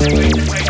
wait, wait.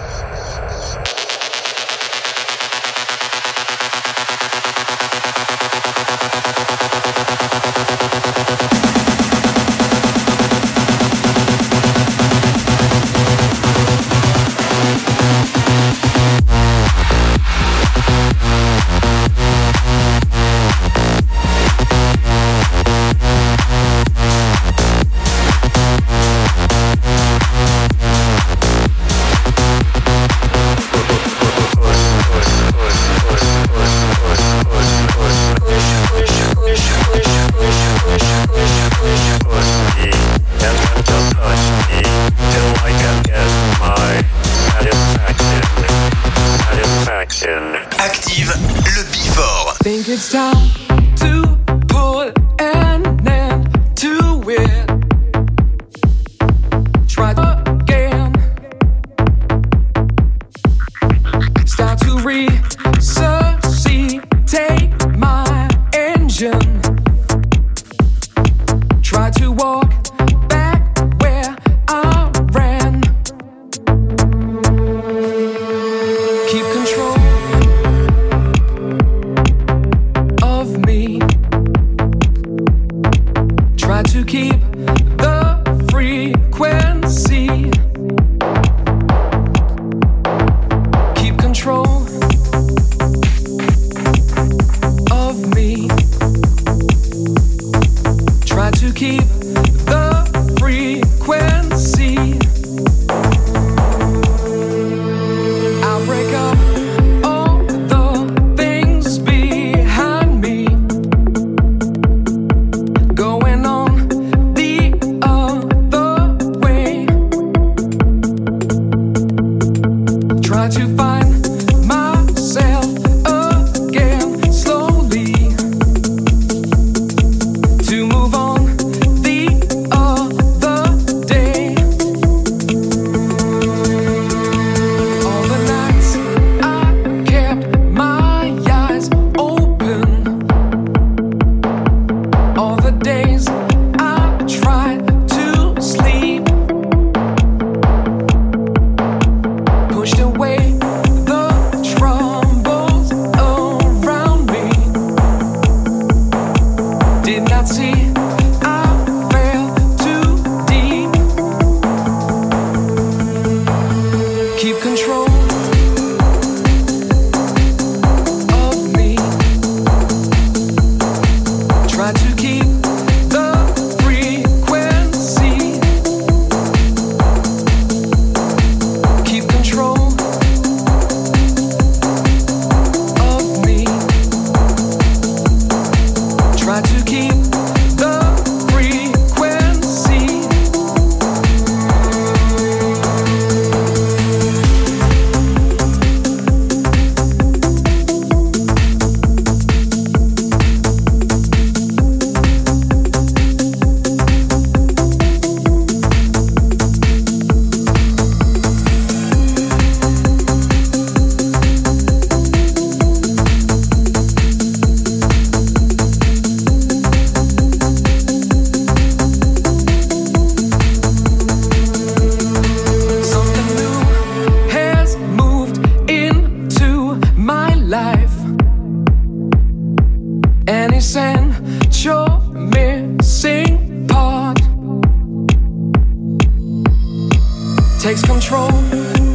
takes control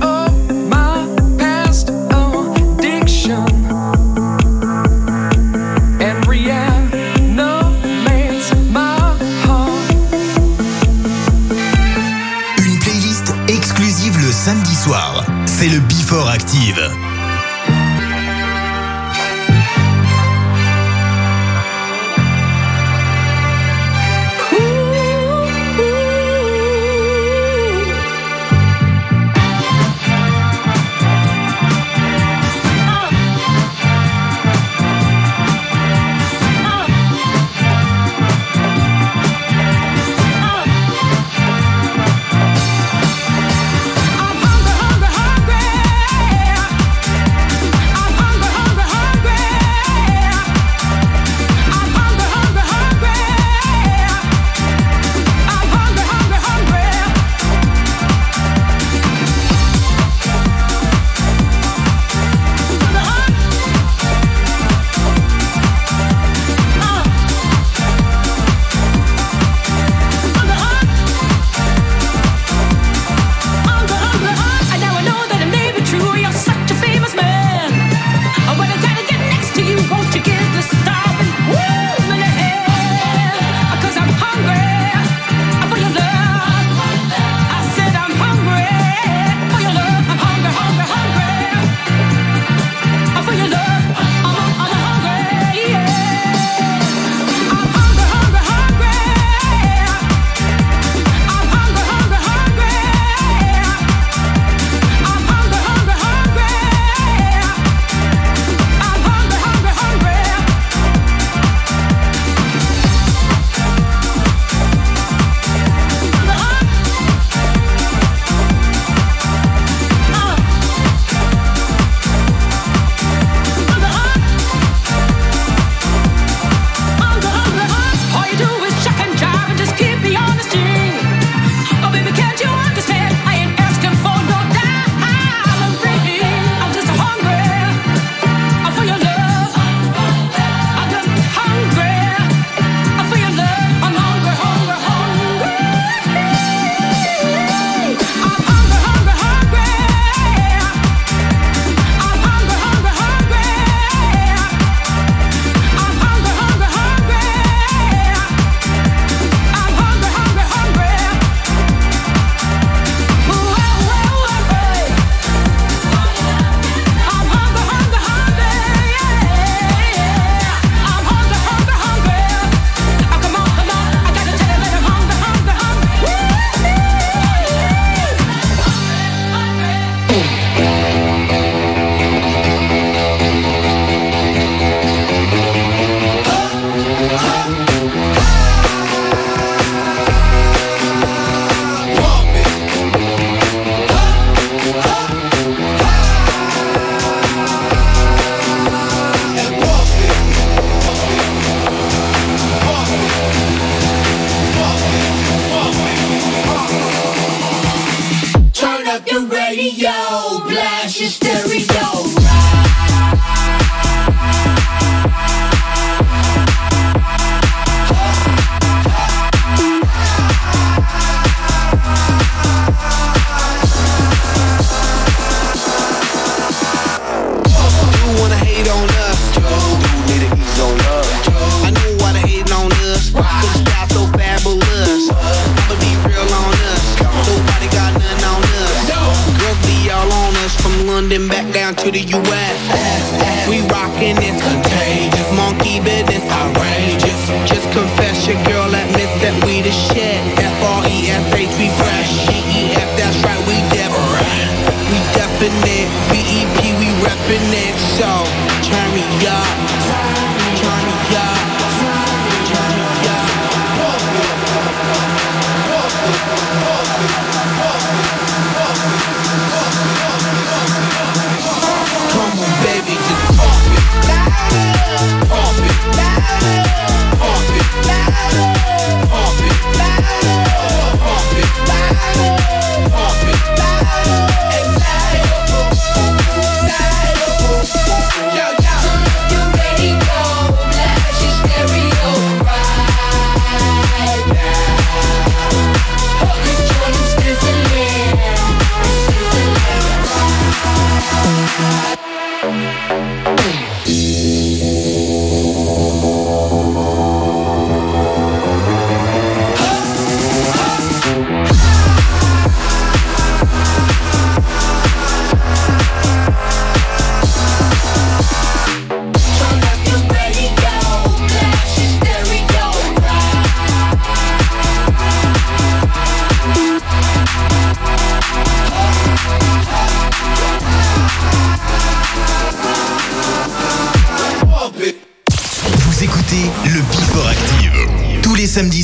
of my past addiction and reanimates my heart. Une playlist exclusive le samedi soir. C'est le Before Active.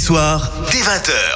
soir, dès 20h.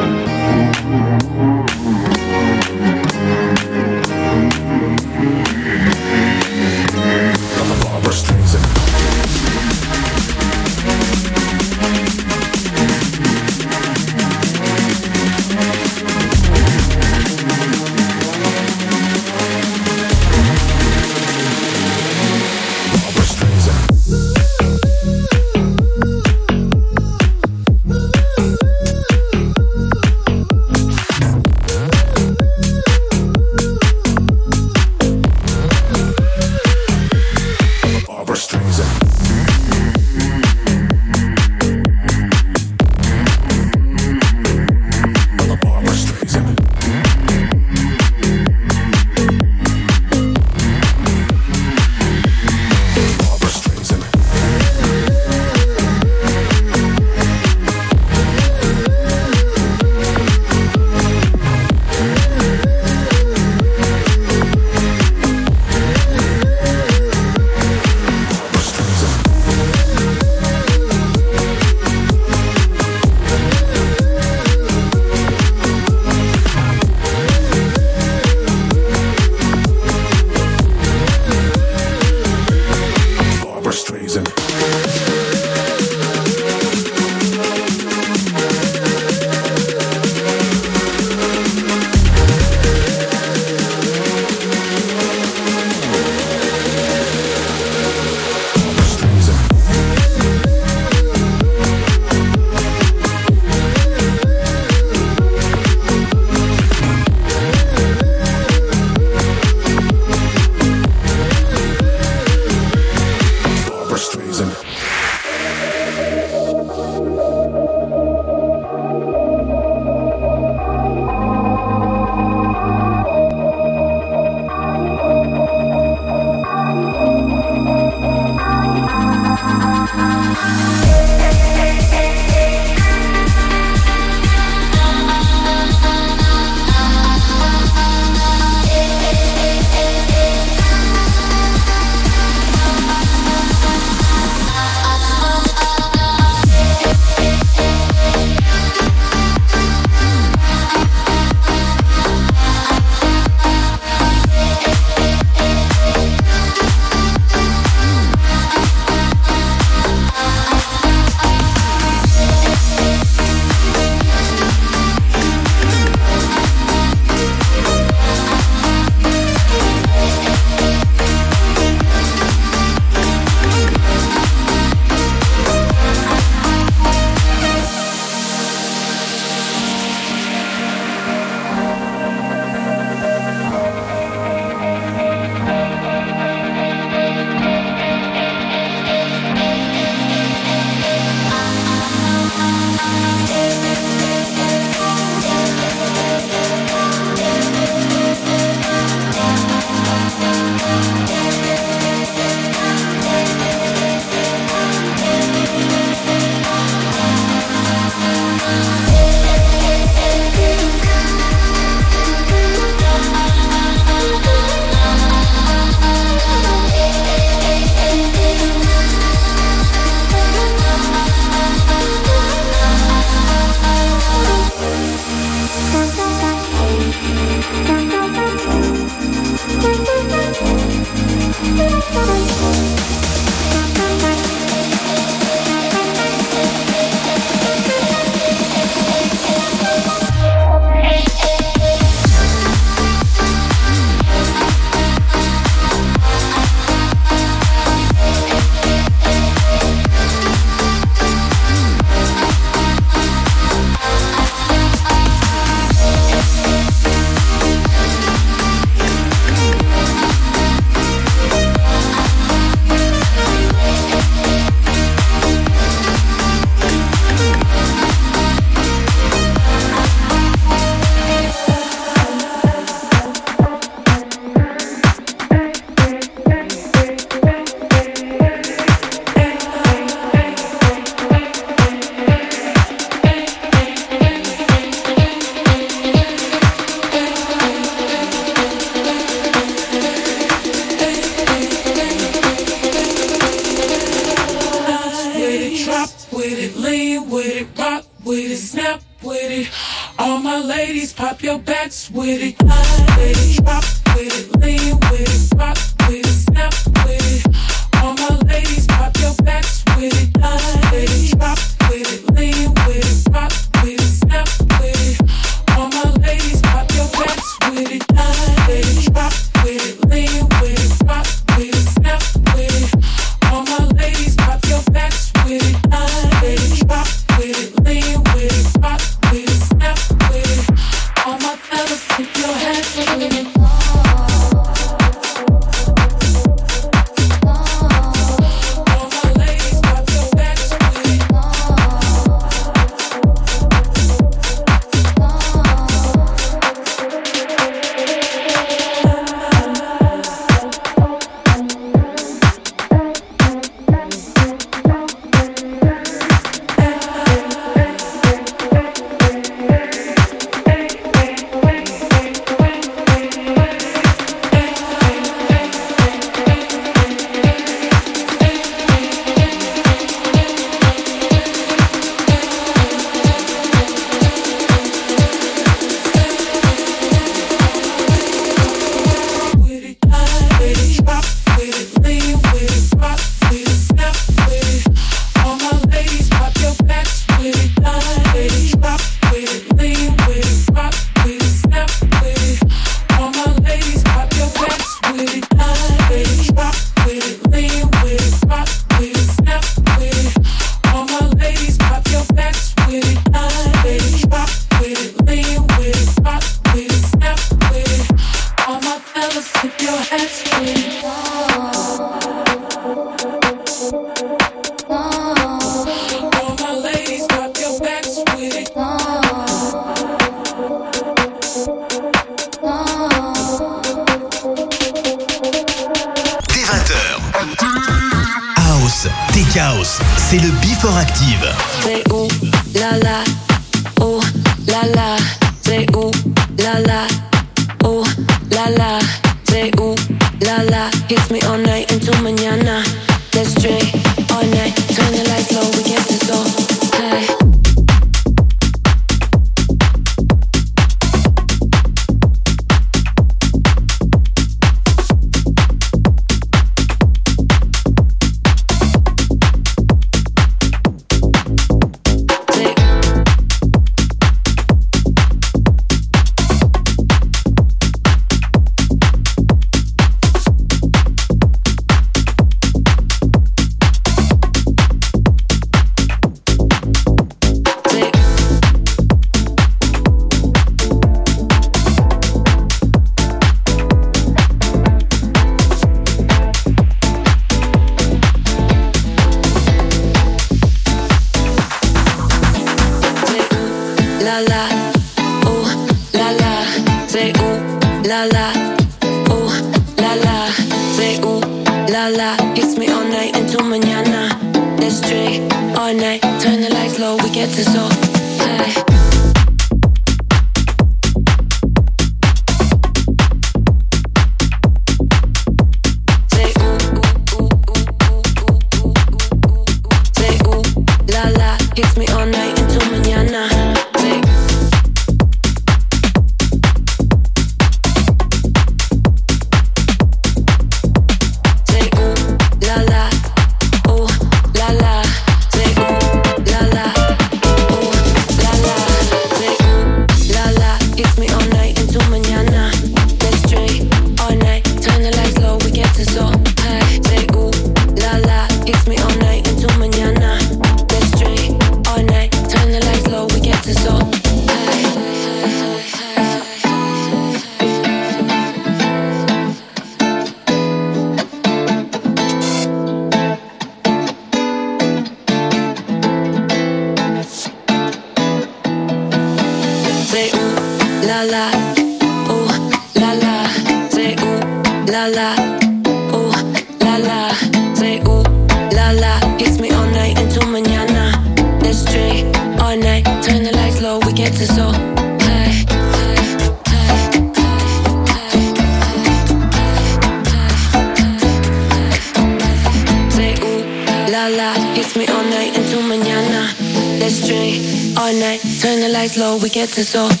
Low, we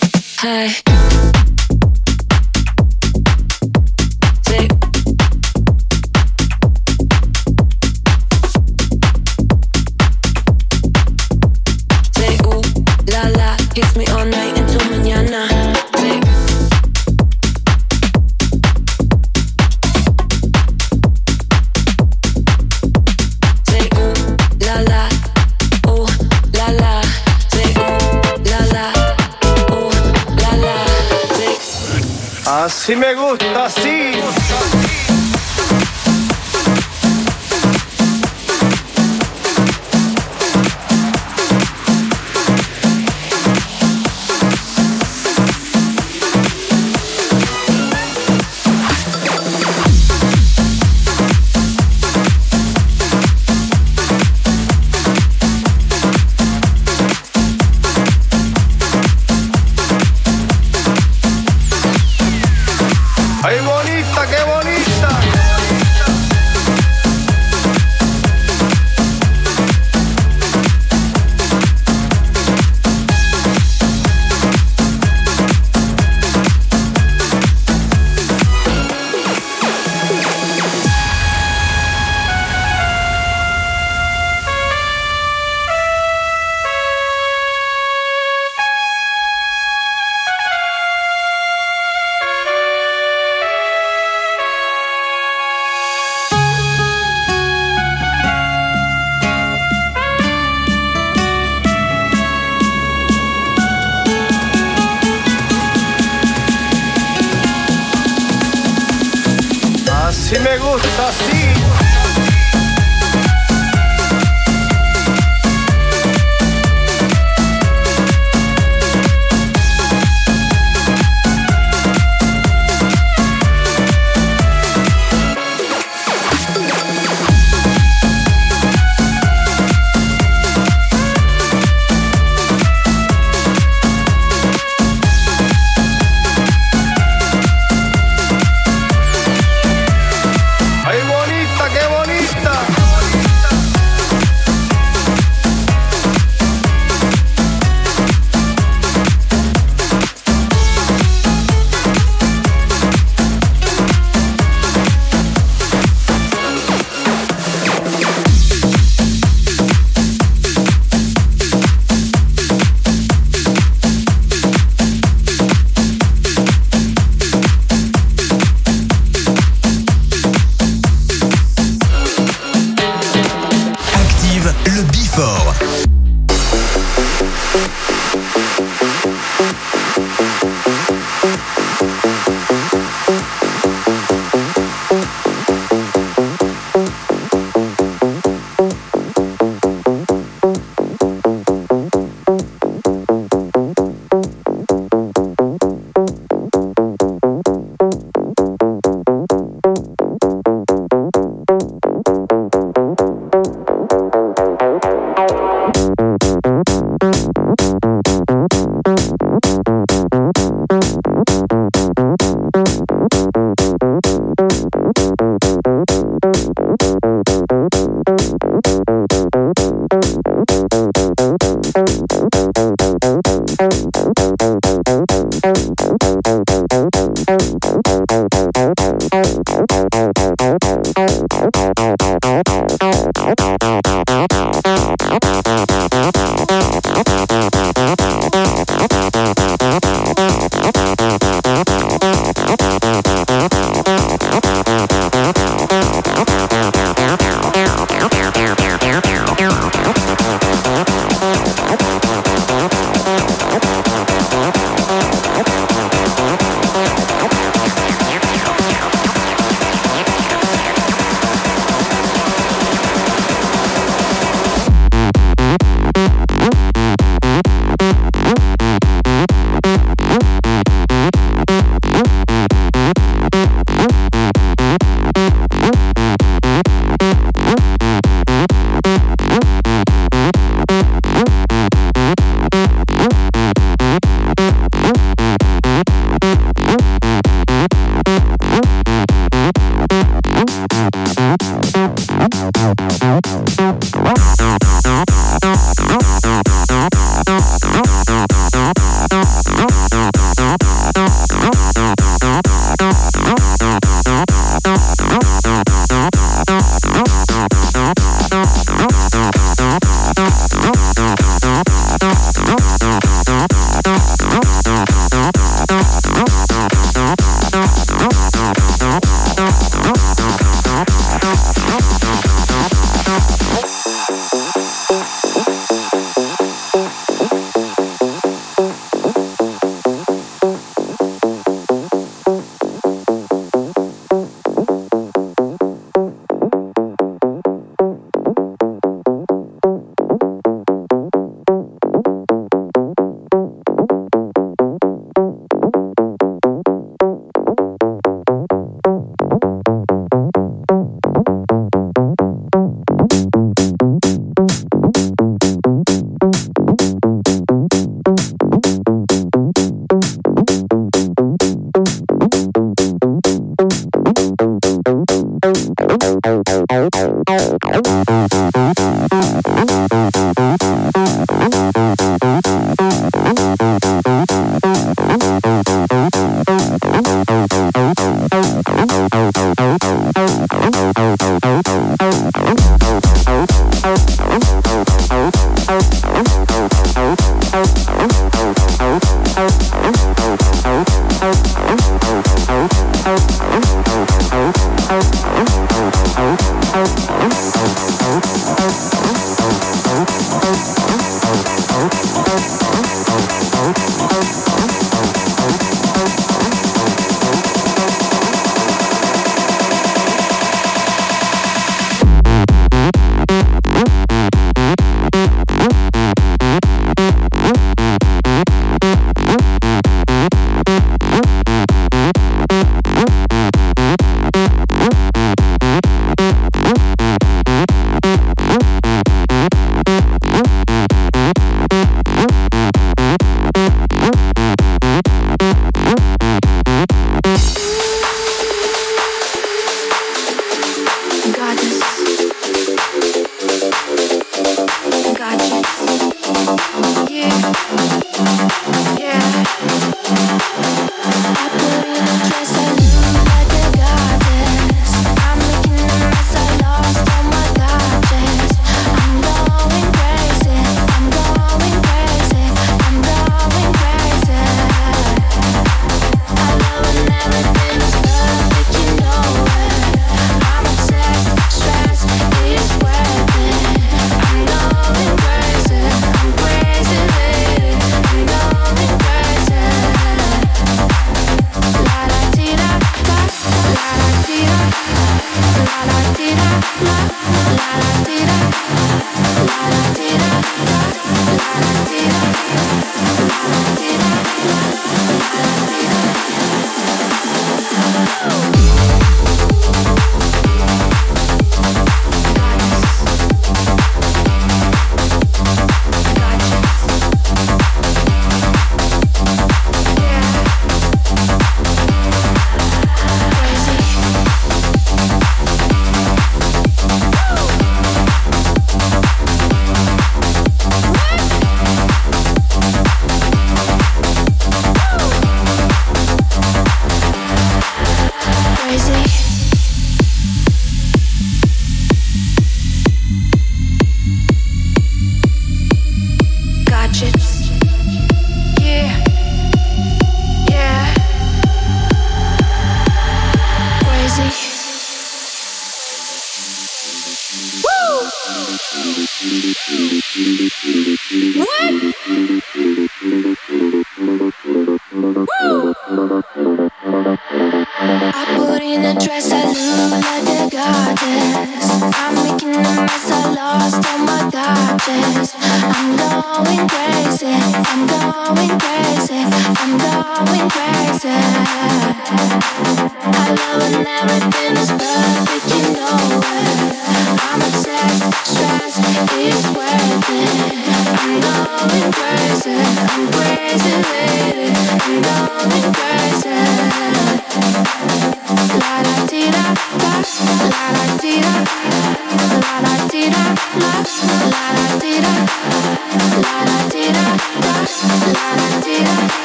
la la dee da, la la dee da, la la dee da.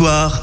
Soir,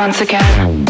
once again.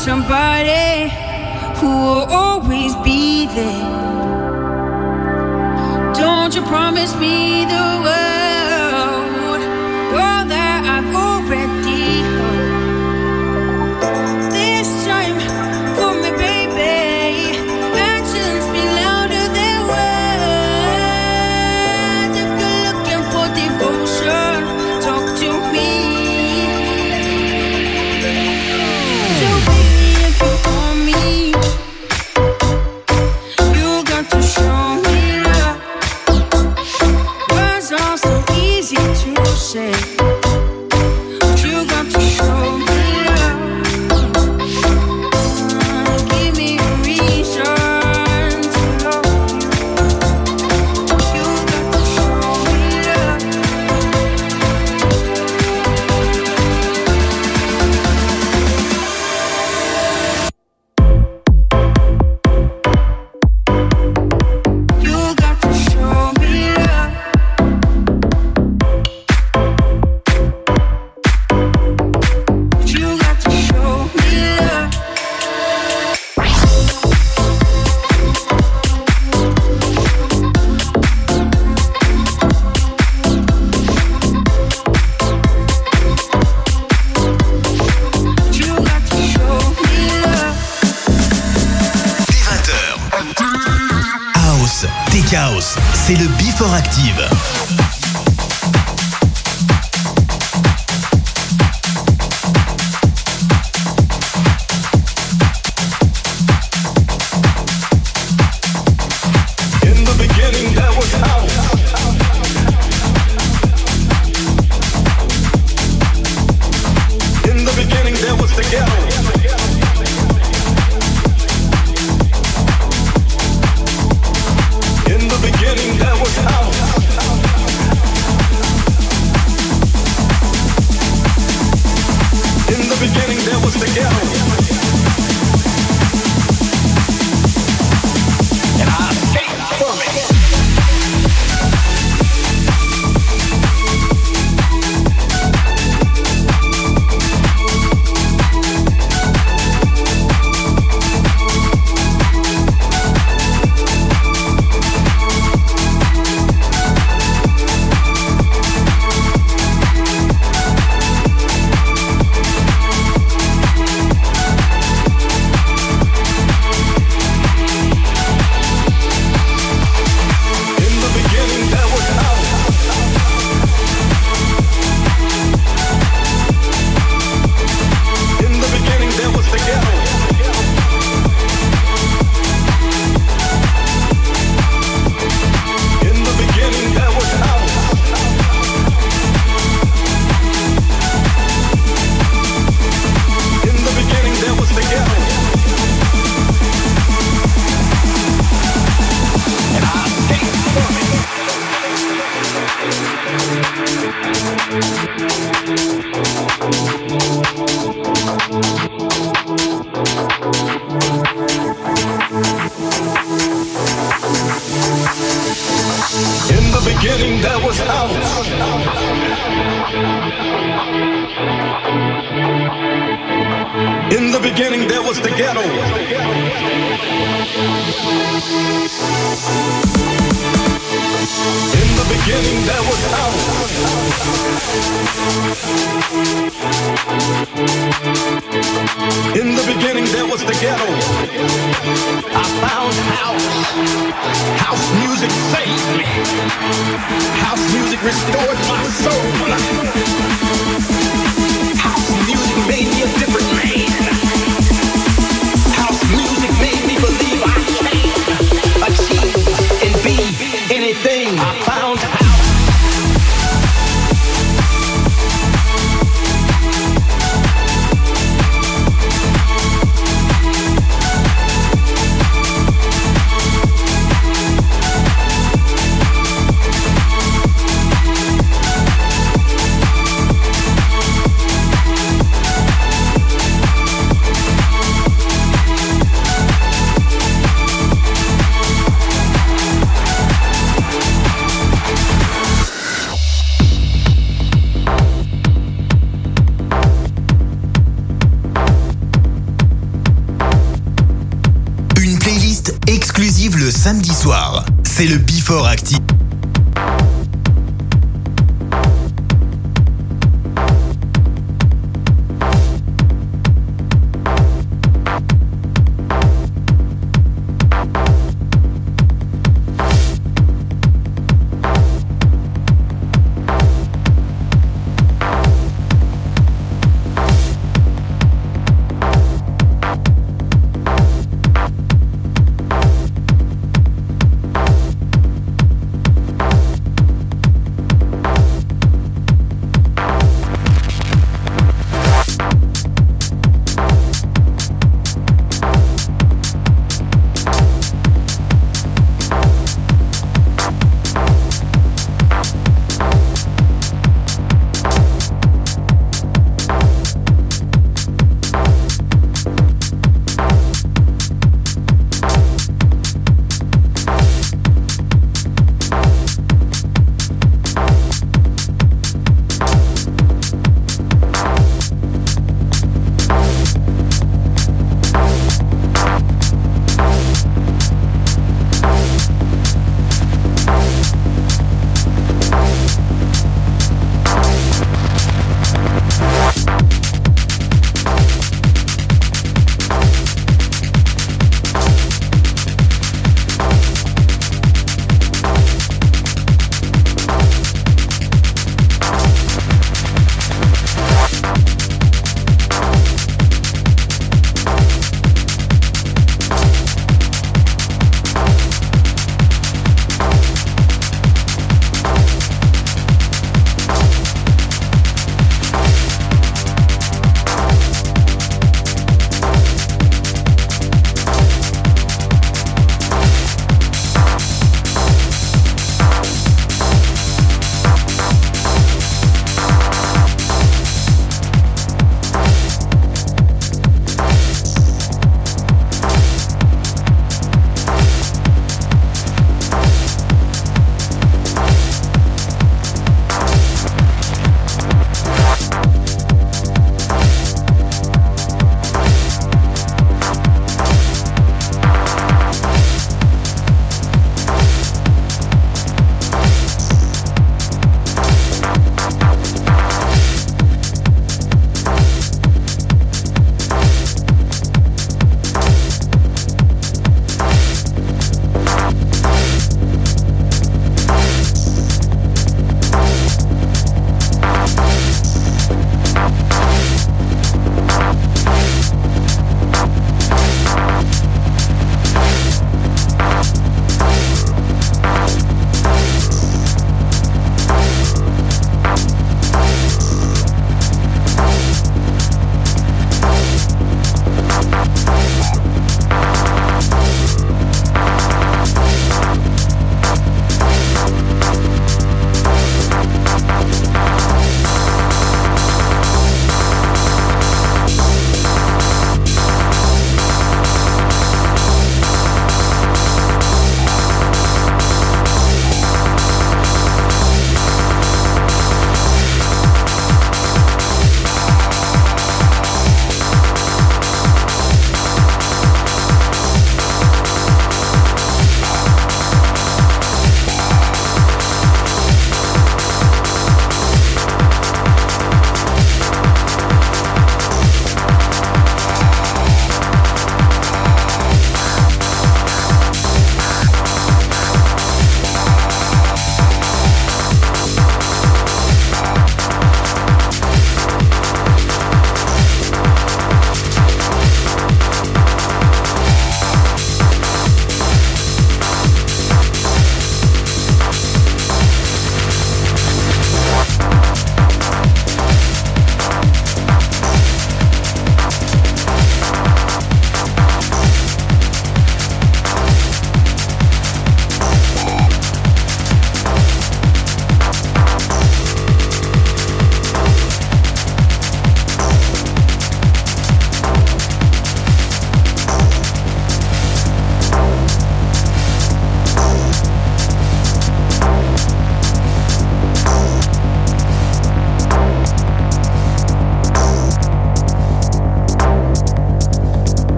somebody who will always be there. Don't you promise me the world?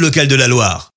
Locale de la Loire.